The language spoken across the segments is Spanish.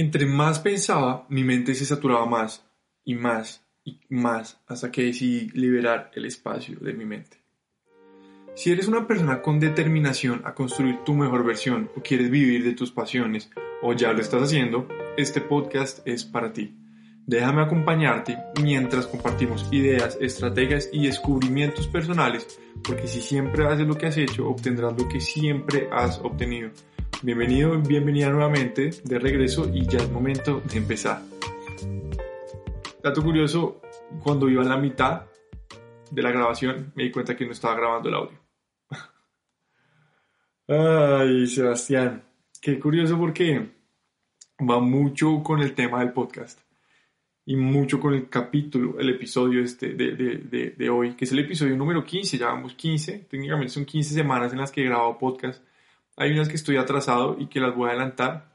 Entre más pensaba, mi mente se saturaba más y más y más hasta que decidí liberar el espacio de mi mente. Si eres una persona con determinación a construir tu mejor versión o quieres vivir de tus pasiones o ya lo estás haciendo, este podcast es para ti. Déjame acompañarte mientras compartimos ideas, estrategias y descubrimientos personales, porque si siempre haces lo que has hecho, obtendrás lo que siempre has obtenido. Bienvenido, bienvenida nuevamente de regreso y ya es momento de empezar. Dato curioso, cuando iba a la mitad de la grabación me di cuenta que no estaba grabando el audio. Ay, Sebastián, qué curioso porque va mucho con el tema del podcast y mucho con el capítulo, el episodio este de, de, de, hoy, que es el episodio número 15, ya vamos 15, técnicamente son 15 semanas en las que he grabado podcast hay unas que estoy atrasado y que las voy a adelantar,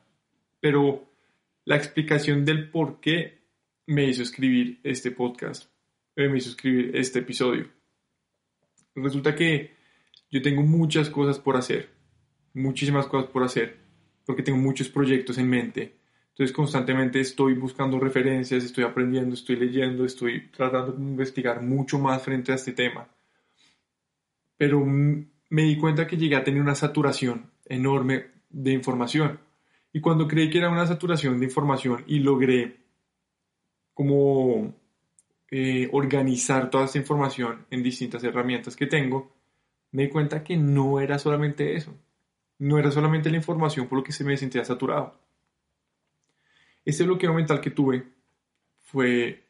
pero la explicación del por qué me hizo escribir este podcast, eh, me hizo escribir este episodio. Resulta que yo tengo muchas cosas por hacer, muchísimas cosas por hacer, porque tengo muchos proyectos en mente. Entonces constantemente estoy buscando referencias, estoy aprendiendo, estoy leyendo, estoy tratando de investigar mucho más frente a este tema. Pero me di cuenta que llegué a tener una saturación enorme de información. Y cuando creí que era una saturación de información y logré como eh, organizar toda esa información en distintas herramientas que tengo, me di cuenta que no era solamente eso. No era solamente la información por lo que se me sentía saturado. Ese bloqueo mental que tuve fue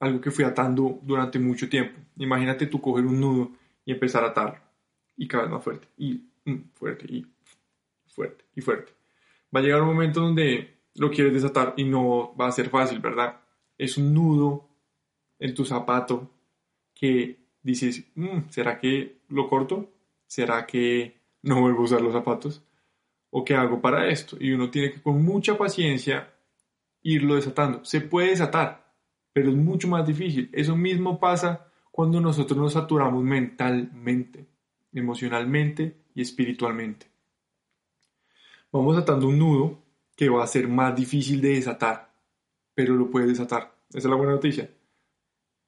algo que fui atando durante mucho tiempo. Imagínate tú coger un nudo y empezar a atar y cada vez más fuerte y mm, fuerte y fuerte y fuerte. Va a llegar un momento donde lo quieres desatar y no va a ser fácil, ¿verdad? Es un nudo en tu zapato que dices, mm, ¿será que lo corto? ¿Será que no vuelvo a usar los zapatos? ¿O qué hago para esto? Y uno tiene que con mucha paciencia irlo desatando. Se puede desatar, pero es mucho más difícil. Eso mismo pasa cuando nosotros nos saturamos mentalmente, emocionalmente y espiritualmente vamos atando un nudo que va a ser más difícil de desatar, pero lo puedes desatar. Esa es la buena noticia.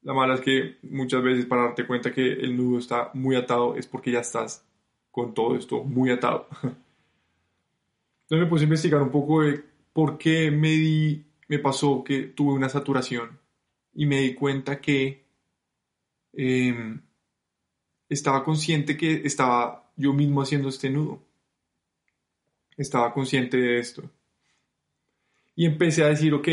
La mala es que muchas veces para darte cuenta que el nudo está muy atado es porque ya estás con todo esto muy atado. Entonces me puse a investigar un poco de por qué me, di, me pasó que tuve una saturación y me di cuenta que em, estaba consciente que estaba yo mismo haciendo este nudo estaba consciente de esto. Y empecé a decir, ok,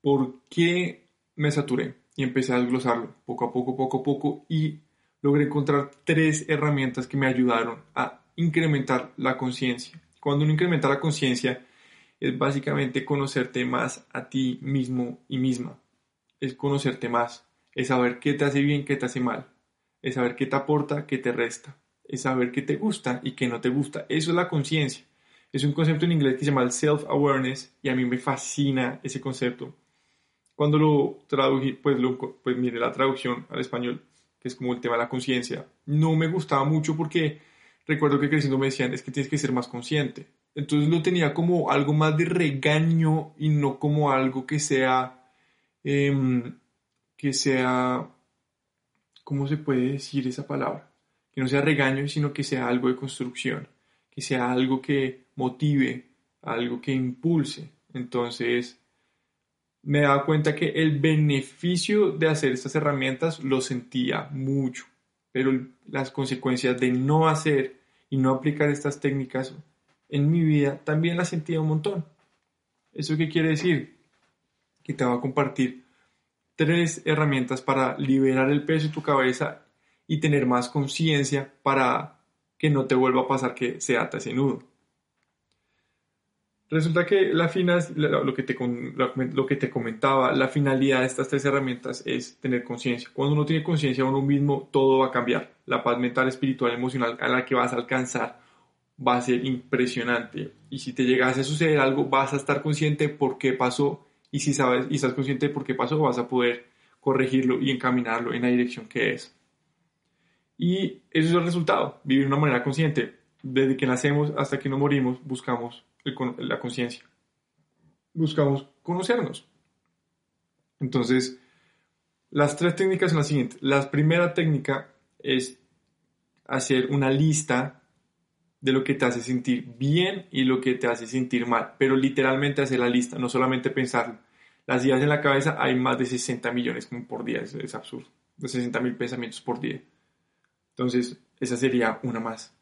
¿por qué me saturé? Y empecé a desglosarlo poco a poco, poco a poco, y logré encontrar tres herramientas que me ayudaron a incrementar la conciencia. Cuando uno incrementa la conciencia, es básicamente conocerte más a ti mismo y misma. Es conocerte más, es saber qué te hace bien, qué te hace mal, es saber qué te aporta, qué te resta, es saber qué te gusta y qué no te gusta. Eso es la conciencia. Es un concepto en inglés que se llama el self-awareness y a mí me fascina ese concepto. Cuando lo tradují, pues, lo, pues mire la traducción al español, que es como el tema de la conciencia, no me gustaba mucho porque recuerdo que creciendo me decían, es que tienes que ser más consciente. Entonces lo tenía como algo más de regaño y no como algo que sea, em, que sea, ¿cómo se puede decir esa palabra? Que no sea regaño, sino que sea algo de construcción que sea algo que motive, algo que impulse. Entonces, me dado cuenta que el beneficio de hacer estas herramientas lo sentía mucho, pero las consecuencias de no hacer y no aplicar estas técnicas en mi vida también las sentía un montón. ¿Eso qué quiere decir? Que te voy a compartir tres herramientas para liberar el peso de tu cabeza y tener más conciencia para que no te vuelva a pasar que se ata ese nudo. Resulta que la lo, que te, lo que te comentaba, la finalidad de estas tres herramientas es tener conciencia. Cuando uno tiene conciencia de uno mismo, todo va a cambiar. La paz mental, espiritual, emocional a la que vas a alcanzar va a ser impresionante. Y si te llegase a suceder algo, vas a estar consciente por qué pasó. Y si sabes y estás consciente de por qué pasó, vas a poder corregirlo y encaminarlo en la dirección que es. Y eso es el resultado, vivir de una manera consciente. Desde que nacemos hasta que nos morimos, buscamos la conciencia. Buscamos conocernos. Entonces, las tres técnicas son las siguientes. La primera técnica es hacer una lista de lo que te hace sentir bien y lo que te hace sentir mal, pero literalmente hacer la lista, no solamente pensarlo. Las ideas en la cabeza hay más de 60 millones por día, es, es absurdo, de 60 mil pensamientos por día. Entonces, esa sería una más.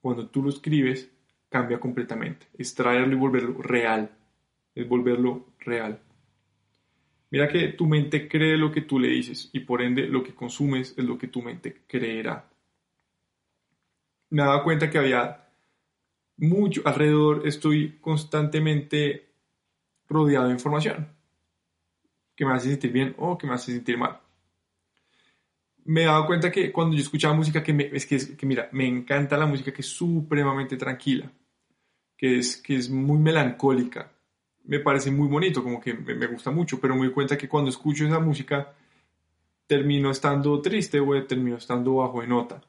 Cuando tú lo escribes, cambia completamente. Extraerlo y volverlo real. Es volverlo real. Mira que tu mente cree lo que tú le dices y por ende lo que consumes es lo que tu mente creerá. Me daba cuenta que había mucho alrededor, estoy constantemente rodeado de información que me hace sentir bien o que me hace sentir mal. Me he dado cuenta que cuando yo escuchaba música, que, es que, que mira, me encanta la música que es supremamente tranquila que es, que es muy melancólica. Me parece muy bonito, como que me, gusta mucho, pero me doy cuenta que cuando escucho esa música termino estando triste o termino estando bajo de nota.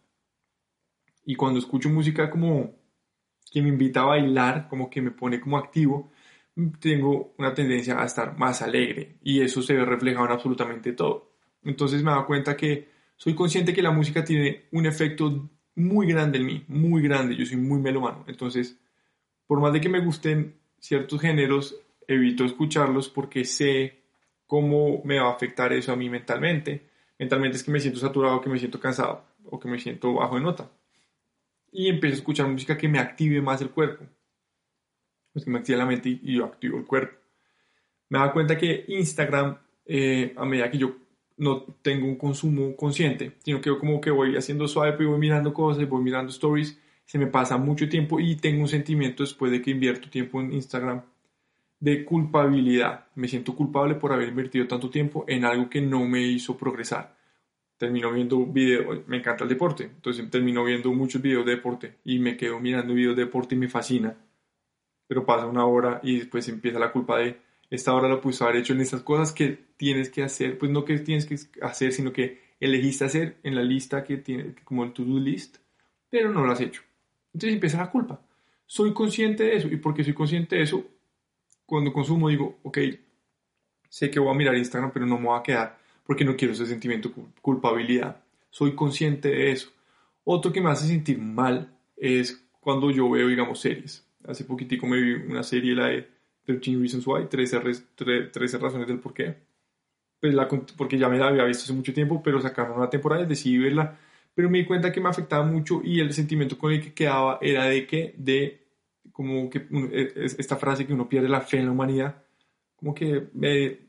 Y cuando escucho música como que me invita a bailar, como que me pone como activo, tengo una tendencia a estar más alegre y eso se ve reflejado en absolutamente todo. Entonces me da cuenta que soy consciente que la música tiene un efecto muy grande en mí, muy grande, yo soy muy melomano. Entonces por más de que me gusten ciertos géneros, evito escucharlos porque sé cómo me va a afectar eso a mí mentalmente. Mentalmente es que me siento saturado, que me siento cansado o que me siento bajo de nota. Y empiezo a escuchar música que me active más el cuerpo. Pues que me active la mente y yo activo el cuerpo. Me da cuenta que Instagram, eh, a medida que yo no tengo un consumo consciente, sino que yo como que voy haciendo suave, y voy mirando cosas, voy mirando stories, se me pasa mucho tiempo y tengo un sentimiento después de que invierto tiempo en Instagram de culpabilidad. Me siento culpable por haber invertido tanto tiempo en algo que no me hizo progresar. Termino viendo videos, me encanta el deporte, entonces termino viendo muchos videos de deporte y me quedo mirando videos de deporte y me fascina. Pero pasa una hora y después empieza la culpa de esta hora lo puse haber hecho en estas cosas que tienes que hacer, pues no que tienes que hacer, sino que elegiste hacer en la lista que tiene, como el to-do list, pero no lo has hecho. Entonces empieza la culpa. Soy consciente de eso y porque soy consciente de eso, cuando consumo digo, ok, sé que voy a mirar Instagram, pero no me voy a quedar porque no quiero ese sentimiento de culpabilidad. Soy consciente de eso. Otro que me hace sentir mal es cuando yo veo, digamos, series. Hace poquitico me vi una serie, la de 13 Reasons Why, 13, 13 razones del por qué. Pues la, porque ya me la había visto hace mucho tiempo, pero sacaron una temporada y decidí verla pero me di cuenta que me afectaba mucho y el sentimiento con el que quedaba era de que, de como que e, esta frase que uno pierde la fe en la humanidad, como que me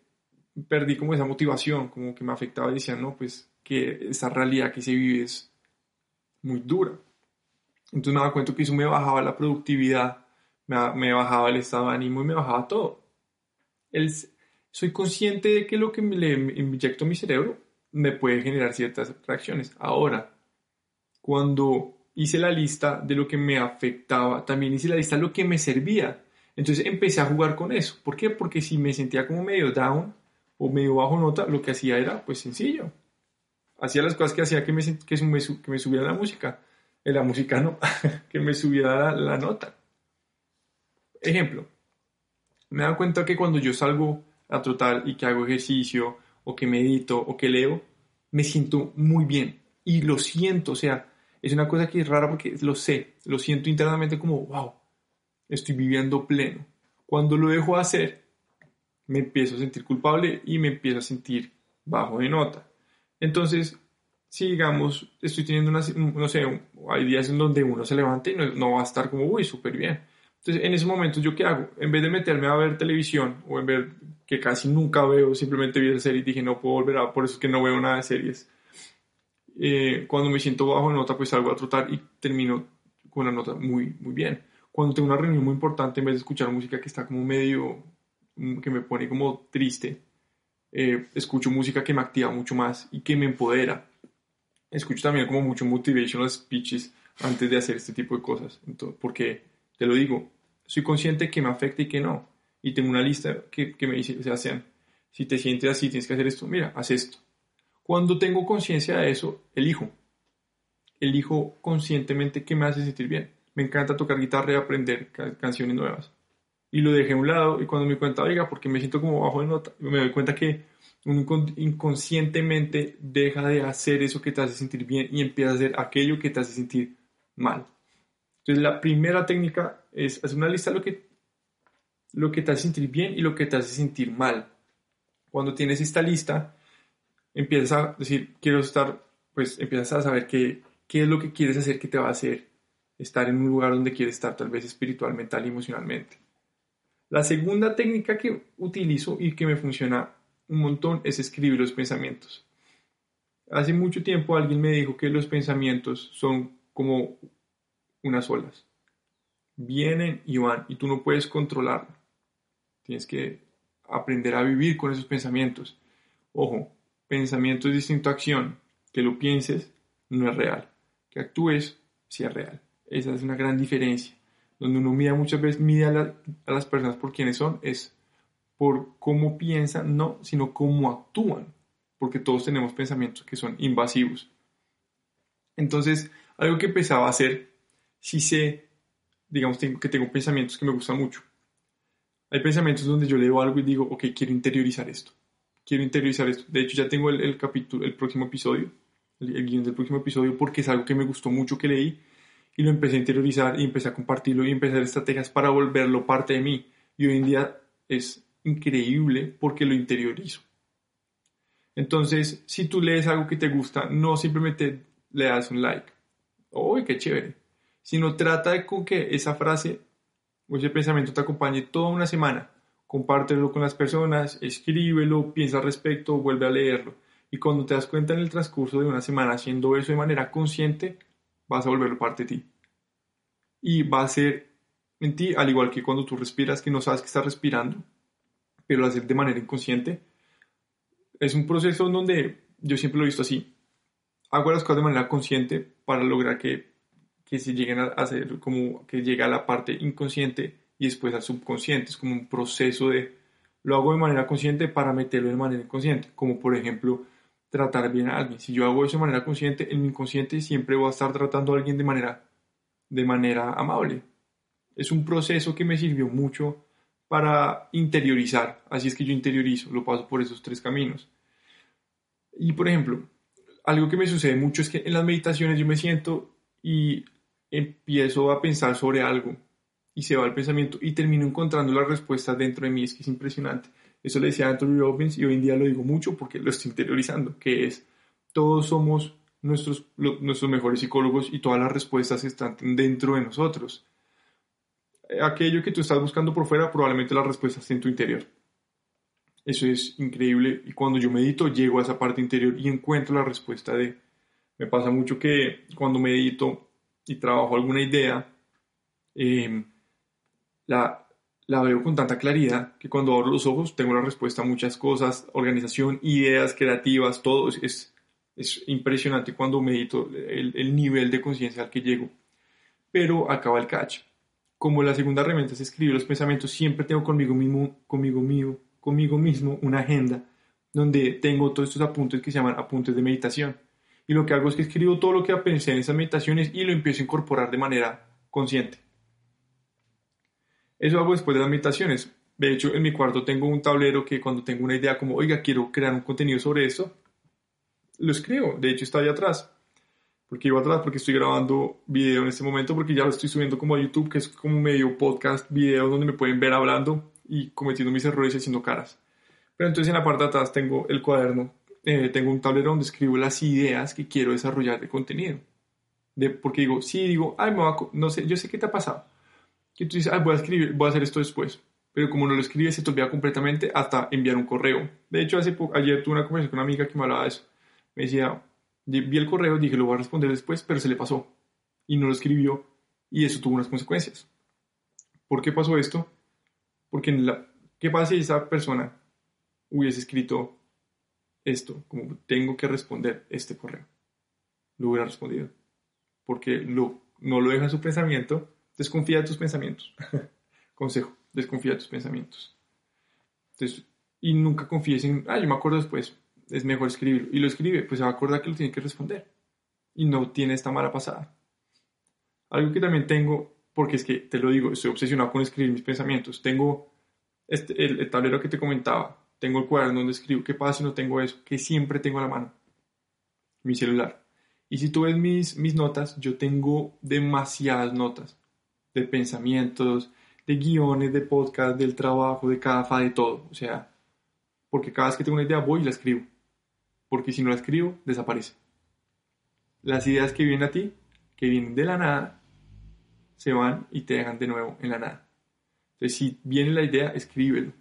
perdí como esa motivación, como que me afectaba y decía, no, pues que esa realidad que se vive es muy dura. Entonces me daba cuenta que eso me bajaba la productividad, me, bajaba el estado de ánimo y me bajaba todo. Soy consciente de que lo que le inyecto a mi cerebro me puede generar ciertas reacciones. Ahora, cuando hice la lista de lo que me afectaba, también hice la lista de lo que me servía. Entonces empecé a jugar con eso. ¿Por qué? Porque si me sentía como medio down o medio bajo nota, lo que hacía era pues sencillo. Hacía las cosas que hacía que me, que me, subiera la música. En la música no, que me subiera la nota. Ejemplo, me he dado cuenta que cuando yo salgo a trotar y que hago ejercicio o que medito o que leo, me siento muy bien y lo siento, o sea, es una cosa que es rara porque lo sé, lo siento internamente como, wow, estoy viviendo pleno. Cuando lo dejo hacer, me empiezo a sentir culpable y me empiezo a sentir bajo de nota. Entonces, si digamos, estoy teniendo una, no sé, hay días en donde uno se levanta y no, va a estar como, uy, súper bien. Entonces, en ese momento, ¿yo qué hago? En vez de meterme a ver televisión o en ver que casi nunca veo, simplemente vi la serie y dije, no puedo volver a, por eso es que no veo nada de series eh, cuando me siento bajo nota, pues salgo a trotar y termino con una nota muy, muy bien. cuando tengo una reunión muy importante, en vez de escuchar música que está como medio, mm, que me pone como triste, eh, escucho música que me activa mucho más y que me empodera. Escucho también como mucho motivational speeches antes de hacer este tipo de cosas. Entonces, porque, te lo digo, soy consciente que me afecta y que no. Y tengo una lista que, me dice, o sea, sean, si te sientes así, tienes que hacer esto, mira, haz esto. Cuando tengo conciencia de eso, elijo. Elijo conscientemente qué me hace sentir bien. Me encanta tocar guitarra y aprender canciones nuevas. Y lo dejé a un lado y cuando me cuenta, oiga, porque me siento como bajo de nota, me doy cuenta que inconscientemente deja de hacer eso que te hace sentir bien y empieza a hacer aquello que te hace sentir mal. Entonces la primera técnica es hacer una lista de lo que, lo que te hace sentir bien y lo que te hace sentir mal. Cuando tienes esta lista, empiezas a decir, quiero estar, pues empiezas a saber qué, qué es lo que quieres hacer que te va a hacer estar en un lugar donde quieres estar, tal vez espiritual, mental y emocionalmente. La segunda técnica que utilizo y que me funciona un montón es escribir los pensamientos. Hace mucho tiempo alguien me dijo que los pensamientos son como unas olas. Vienen y van y tú no puedes controlarlo. Tienes que aprender a vivir con esos pensamientos. Ojo, pensamiento es distinto a acción. Que lo pienses no es real. Que actúes sí es real. Esa es una gran diferencia. Donde uno mira muchas veces, mide a, las personas por quienes son, es por cómo piensan, no, sino cómo actúan. Porque todos tenemos pensamientos que son invasivos. Entonces, algo que empezaba a hacer, si sé, digamos que tengo pensamientos que me gustan mucho. Hay pensamientos donde yo leo algo y digo, ok, quiero interiorizar esto. Quiero interiorizar esto. De hecho, ya tengo el, capítulo, el próximo episodio, el, el guion del próximo episodio, porque es algo que me gustó mucho que leí y lo empecé a interiorizar y empecé a compartirlo y empecé a hacer estrategias para volverlo parte de mí. Y hoy en día es increíble porque lo interiorizo. Entonces, si tú lees algo que te gusta, no simplemente le das un like. ¡Uy, qué chévere! Sino trata de que esa frase o ese pensamiento te acompañe toda una semana. Compártelo con las personas, escríbelo, piensa al respecto, vuelve a leerlo. Y cuando te das cuenta en el transcurso de una semana haciendo eso de manera consciente, vas a volverlo parte de ti. Y va a ser en ti, al igual que cuando tú respiras, que no sabes que estás respirando, pero lo hacer de manera inconsciente. Es un proceso donde yo siempre lo he visto así. Hago las cosas de manera consciente para lograr que, que se lleguen a hacer, como que llegue a la parte inconsciente y después al subconsciente. Es como un proceso de, lo hago de manera consciente para meterlo de manera inconsciente. Como por ejemplo, tratar bien a alguien. Si yo hago eso de manera consciente, en mi inconsciente siempre voy a estar tratando a alguien de manera, de manera amable. Es un proceso que me sirvió mucho para interiorizar. Así es que yo interiorizo, lo paso por esos tres caminos. Y por ejemplo, algo que me sucede mucho es que en las meditaciones yo me siento y empiezo a pensar sobre algo y se va el pensamiento y termino encontrando las respuestas dentro de mí. Es que es impresionante. Eso le decía Anthony Robbins y hoy en día lo digo mucho porque lo estoy interiorizando, que es todos somos nuestros, nuestros mejores psicólogos y todas las respuestas están dentro de nosotros. Aquello que tú estás buscando por fuera, probablemente la respuesta esté en tu interior. Eso es increíble y cuando yo medito llego a esa parte interior y encuentro la respuesta de... Me pasa mucho que cuando medito y trabajo alguna idea, eh, la, la veo con tanta claridad que cuando abro los ojos tengo la respuesta a muchas cosas, organización, ideas creativas, todo. Es, es impresionante cuando medito el, el nivel de conciencia al que llego. Pero acaba el catch. Como la segunda herramienta es escribir los pensamientos, siempre tengo conmigo mismo, conmigo mío, conmigo mismo una agenda donde tengo todos estos apuntes que se llaman apuntes de meditación. Y lo que hago es que escribo todo lo que pensé en esas meditaciones y lo empiezo a incorporar de manera consciente. Eso hago después de las meditaciones. De hecho, en mi cuarto tengo un tablero que cuando tengo una idea como, oiga, quiero crear un contenido sobre esto, lo escribo. De hecho, está ahí atrás. Porque iba atrás, porque estoy grabando video en este momento, porque ya lo estoy subiendo como a YouTube, que es como medio podcast, video donde me pueden ver hablando y cometiendo mis errores y haciendo caras. Pero entonces en la parte de atrás tengo el cuaderno, eh, tengo un tablero donde escribo las ideas que quiero desarrollar de contenido. De, porque digo, sí, digo, ay, me va no sé, yo sé qué te ha pasado que tú dices, voy a escribir, voy a hacer esto después. Pero como no lo escribes, se te completamente hasta enviar un correo. De hecho, hace ayer tuve una conversación con una amiga que me hablaba de eso. Me decía, vi el correo, dije, lo voy a responder después, pero se le pasó. Y no lo escribió. Y eso tuvo unas consecuencias. ¿Por qué pasó esto? Porque en la, ¿qué pasa si esa persona hubiese escrito esto, como tengo que responder este correo? Lo hubiera respondido. Porque lo, no lo deja en su pensamiento, desconfía de tus pensamientos. Consejo, desconfía de tus pensamientos. Entonces, y nunca confíes en, ah, yo me acuerdo después, es mejor escribirlo. Y lo escribe, pues se va a acordar que lo tiene que responder. Y no tiene esta mala pasada. Algo que también tengo, porque es que te lo digo, estoy obsesionado con escribir mis pensamientos. Tengo este, el, tablero que te comentaba, tengo el cuaderno donde escribo. ¿Qué pasa si no tengo eso? Que siempre tengo a la mano. Mi celular. Y si tú ves mis, notas, yo tengo demasiadas notas de pensamientos, de guiones, de podcast, del trabajo, de cada fa, de todo. O sea, porque cada vez que tengo una idea voy y la escribo. Porque si no la escribo, desaparece. Las ideas que vienen a ti, que vienen de la nada, se van y te dejan de nuevo en la nada. Entonces, si viene la idea, escríbelo.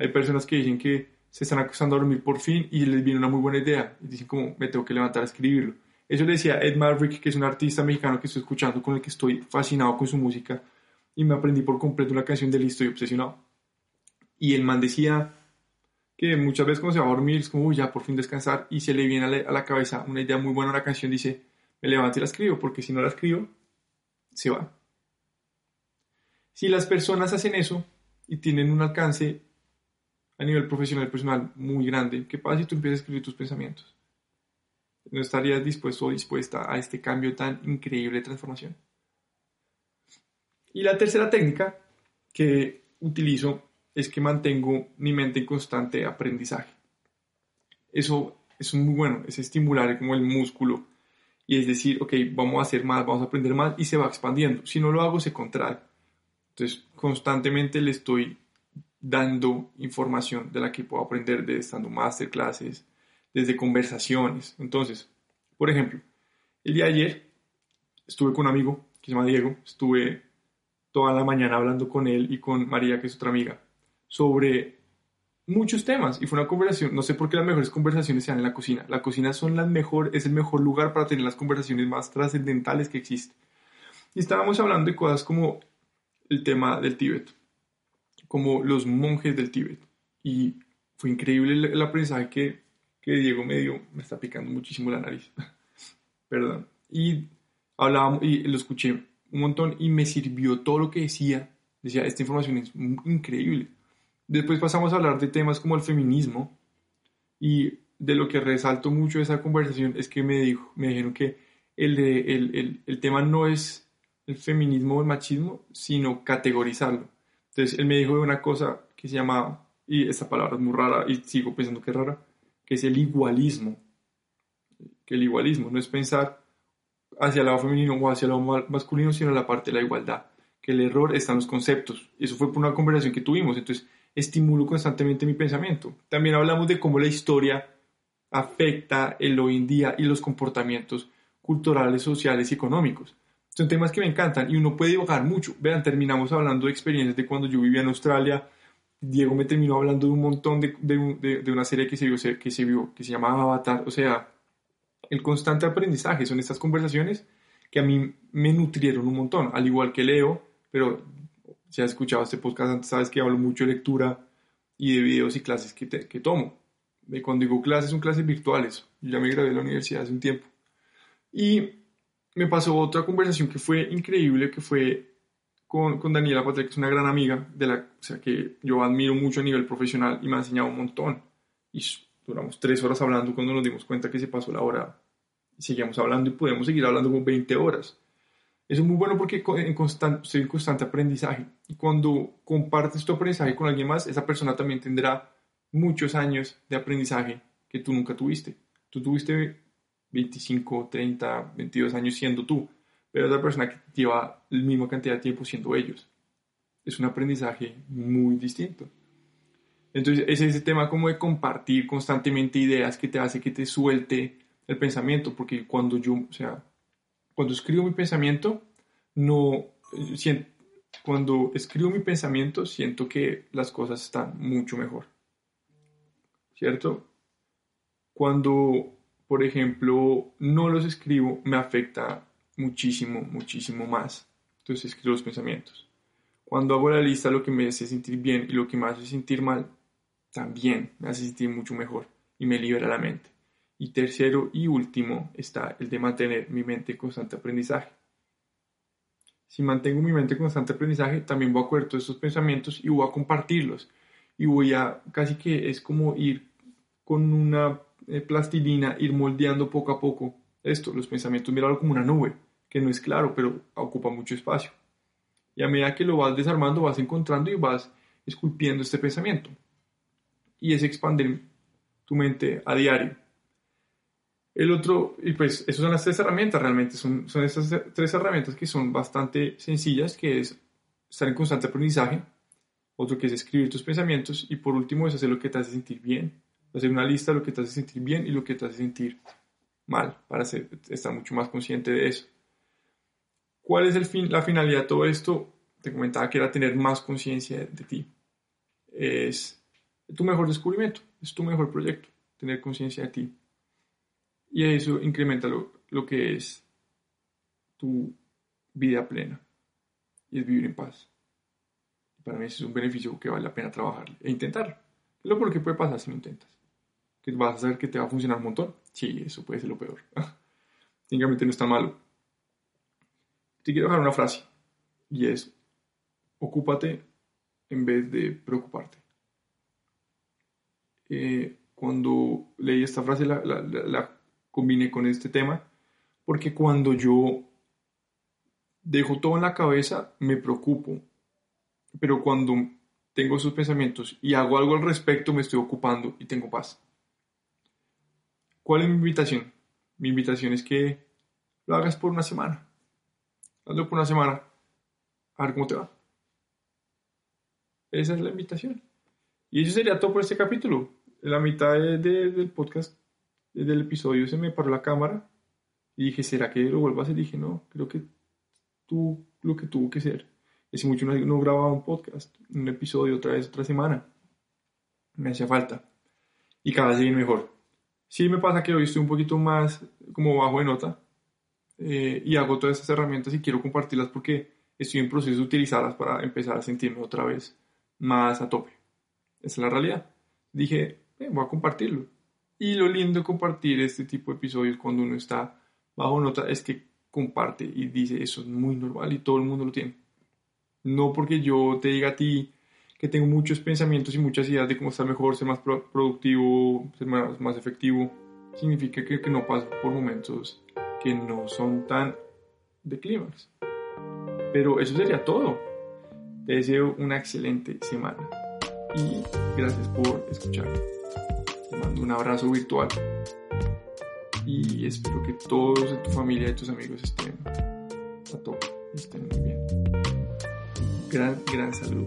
Hay personas que dicen que se están acostando a dormir por fin y les viene una muy buena idea. Y dicen como, me tengo que levantar a escribirlo. Eso le decía Ed Maverick, que es un artista mexicano que estoy escuchando, con el que estoy fascinado con su música. Y me aprendí por completo una canción de él y obsesionado. Y el man decía que muchas veces cuando se va a dormir es como, ya por fin descansar. Y se le viene a la, cabeza una idea muy buena, una canción, dice, me levanto y la escribo, porque si no la escribo, se va. Si las personas hacen eso y tienen un alcance a nivel profesional personal muy grande, ¿qué pasa si tú empiezas a escribir tus pensamientos? ¿No estarías dispuesto o dispuesta a este cambio tan increíble de transformación? Y la tercera técnica que utilizo es que mantengo mi mente en constante aprendizaje. Eso es muy bueno, es estimular como el músculo y es decir, ok, vamos a hacer más, vamos a aprender más y se va expandiendo. Si no lo hago, se contrae. Entonces, constantemente le estoy dando información de la que puedo aprender de estando masterclasses, desde conversaciones. Entonces, por ejemplo, el día ayer estuve con un amigo que se llama Diego, estuve toda la mañana hablando con él y con María, que es otra amiga, sobre muchos temas y fue una conversación, no sé por qué las mejores conversaciones se dan en la cocina. La cocina son las mejor, es el mejor lugar para tener las conversaciones más trascendentales que existen. Y estábamos hablando de cosas como el tema del Tíbet, como los monjes del Tíbet. Y fue increíble el, aprendizaje que, que, Diego me dio. Me está picando muchísimo la nariz. Perdón. Y hablábamos y lo escuché un montón y me sirvió todo lo que decía. Decía, esta información es increíble. Después pasamos a hablar de temas como el feminismo y de lo que resalto mucho de esa conversación es que me, dijo, me dijeron que el, el, el, el tema no es el feminismo o el machismo, sino categorizarlo. Entonces, él me dijo de una cosa que se llama, y esta palabra es muy rara y sigo pensando que es rara, que es el igualismo. Que el igualismo no es pensar hacia el lado femenino o hacia el lado masculino, sino la parte de la igualdad. Que el error está en los conceptos. Eso fue por una conversación que tuvimos. Entonces, estimulo constantemente mi pensamiento. También hablamos de cómo la historia afecta el hoy en día y los comportamientos culturales, sociales y económicos. Son temas que me encantan y uno puede dibujar mucho. Vean, terminamos hablando de experiencias de cuando yo vivía en Australia. Diego me terminó hablando de un montón de, de, de una serie que se, vio, que se vio, que se llamaba Avatar. O sea, el constante aprendizaje son estas conversaciones que a mí me nutrieron un montón, al igual que leo, pero si has escuchado este podcast antes, sabes que hablo mucho de lectura y de videos y clases que, que tomo. De cuando digo clases, son clases virtuales. Yo ya me gradué de la universidad hace un tiempo. Y me pasó otra conversación que fue increíble, que fue con, con Daniela Patria, que es una gran amiga, de la, o sea, que yo admiro mucho a nivel profesional y me ha enseñado un montón. Y duramos tres horas hablando cuando nos dimos cuenta que se pasó la hora. Seguíamos hablando y podemos seguir hablando como 20 horas. Eso es muy bueno porque en constante, estoy en constante aprendizaje. Y cuando compartes tu aprendizaje con alguien más, esa persona también tendrá muchos años de aprendizaje que tú nunca tuviste. Tú tuviste 25, 30, 22 años siendo tú, pero otra persona que lleva la misma cantidad de tiempo siendo ellos. Es un aprendizaje muy distinto. Entonces, es ese tema como de compartir constantemente ideas que te hace que te suelte el pensamiento, porque cuando yo, o sea, cuando escribo mi pensamiento, no, siento, cuando escribo mi pensamiento, siento que las cosas están mucho mejor. ¿Cierto? Cuando por ejemplo, no los escribo, me afecta muchísimo, muchísimo más. Entonces escribo los pensamientos. Cuando hago la lista, lo que me hace sentir bien y lo que me hace sentir mal, también me hace sentir mucho mejor y me libera la mente. Y tercero y último está el de mantener mi mente en constante aprendizaje. Si mantengo mi mente en constante aprendizaje, también voy a coger todos estos pensamientos y voy a compartirlos. Y voy a, casi que es como ir con una eh, plastilina, ir moldeando poco a poco esto, los pensamientos, mirarlo como una nube, que no es claro, pero ocupa mucho espacio. Y a medida que lo vas desarmando, vas encontrando y vas esculpiendo este pensamiento. Y es expandir tu mente a diario. El otro, y pues esas son las tres herramientas realmente, son, son estas tres herramientas que son bastante sencillas, que es estar en constante aprendizaje, otro que es escribir tus pensamientos y por último es hacer lo que te hace sentir bien, hacer una lista de lo que te hace sentir bien y lo que te hace sentir mal, para estar mucho más consciente de eso. ¿Cuál es el fin, la finalidad de todo esto? Te comentaba que era tener más conciencia de ti. Es tu mejor descubrimiento, es tu mejor proyecto, tener conciencia de ti. Y eso incrementa lo, lo que es tu vida plena y es vivir en paz. Para mí es un beneficio que vale la pena trabajar e intentarlo. Es lo que puede pasar si lo intentas. Que vas a saber que te va a funcionar un montón. Sí, eso puede ser lo peor. Técnicamente no está malo. Te quiero dejar una frase y es, ocúpate en vez de preocuparte. Eh, cuando leí esta frase la, la, la combiné con este tema porque cuando yo dejo todo en la cabeza me preocupo, pero cuando tengo esos pensamientos y hago algo al respecto me estoy ocupando y tengo paz. ¿Cuál es mi invitación? Mi invitación es que lo hagas por una semana. Hazlo por una semana. A ver cómo te va. Esa es la invitación. Y eso sería todo por este capítulo. En la mitad del podcast, del episodio, se me paró la cámara y dije, ¿será que lo vuelvo? Y dije, no, creo que tú lo que tuvo que ser. Es mucho no, no grababa un podcast, un episodio otra vez, otra semana. Me hacía falta. Y cada vez viene mejor. Sí me pasa que hoy estoy un poquito más como bajo de nota eh, y hago todas estas herramientas y quiero compartirlas porque estoy en proceso de utilizarlas para empezar a sentirme otra vez más a tope. Esa es la realidad. Dije, eh, voy a compartirlo. Y lo lindo de compartir este tipo de episodios cuando uno está bajo nota es que comparte y dice eso es muy normal y todo el mundo lo tiene. No porque yo te diga a ti que tengo muchos pensamientos y muchas ideas de cómo estar mejor, ser más productivo, ser más, efectivo, significa que, no paso por momentos que no son tan de clímax. Pero eso sería todo. Te deseo una excelente semana y gracias por escuchar. Te mando un abrazo virtual y espero que todos de tu familia y tus amigos estén a tope, estén muy bien. Gran, gran salud.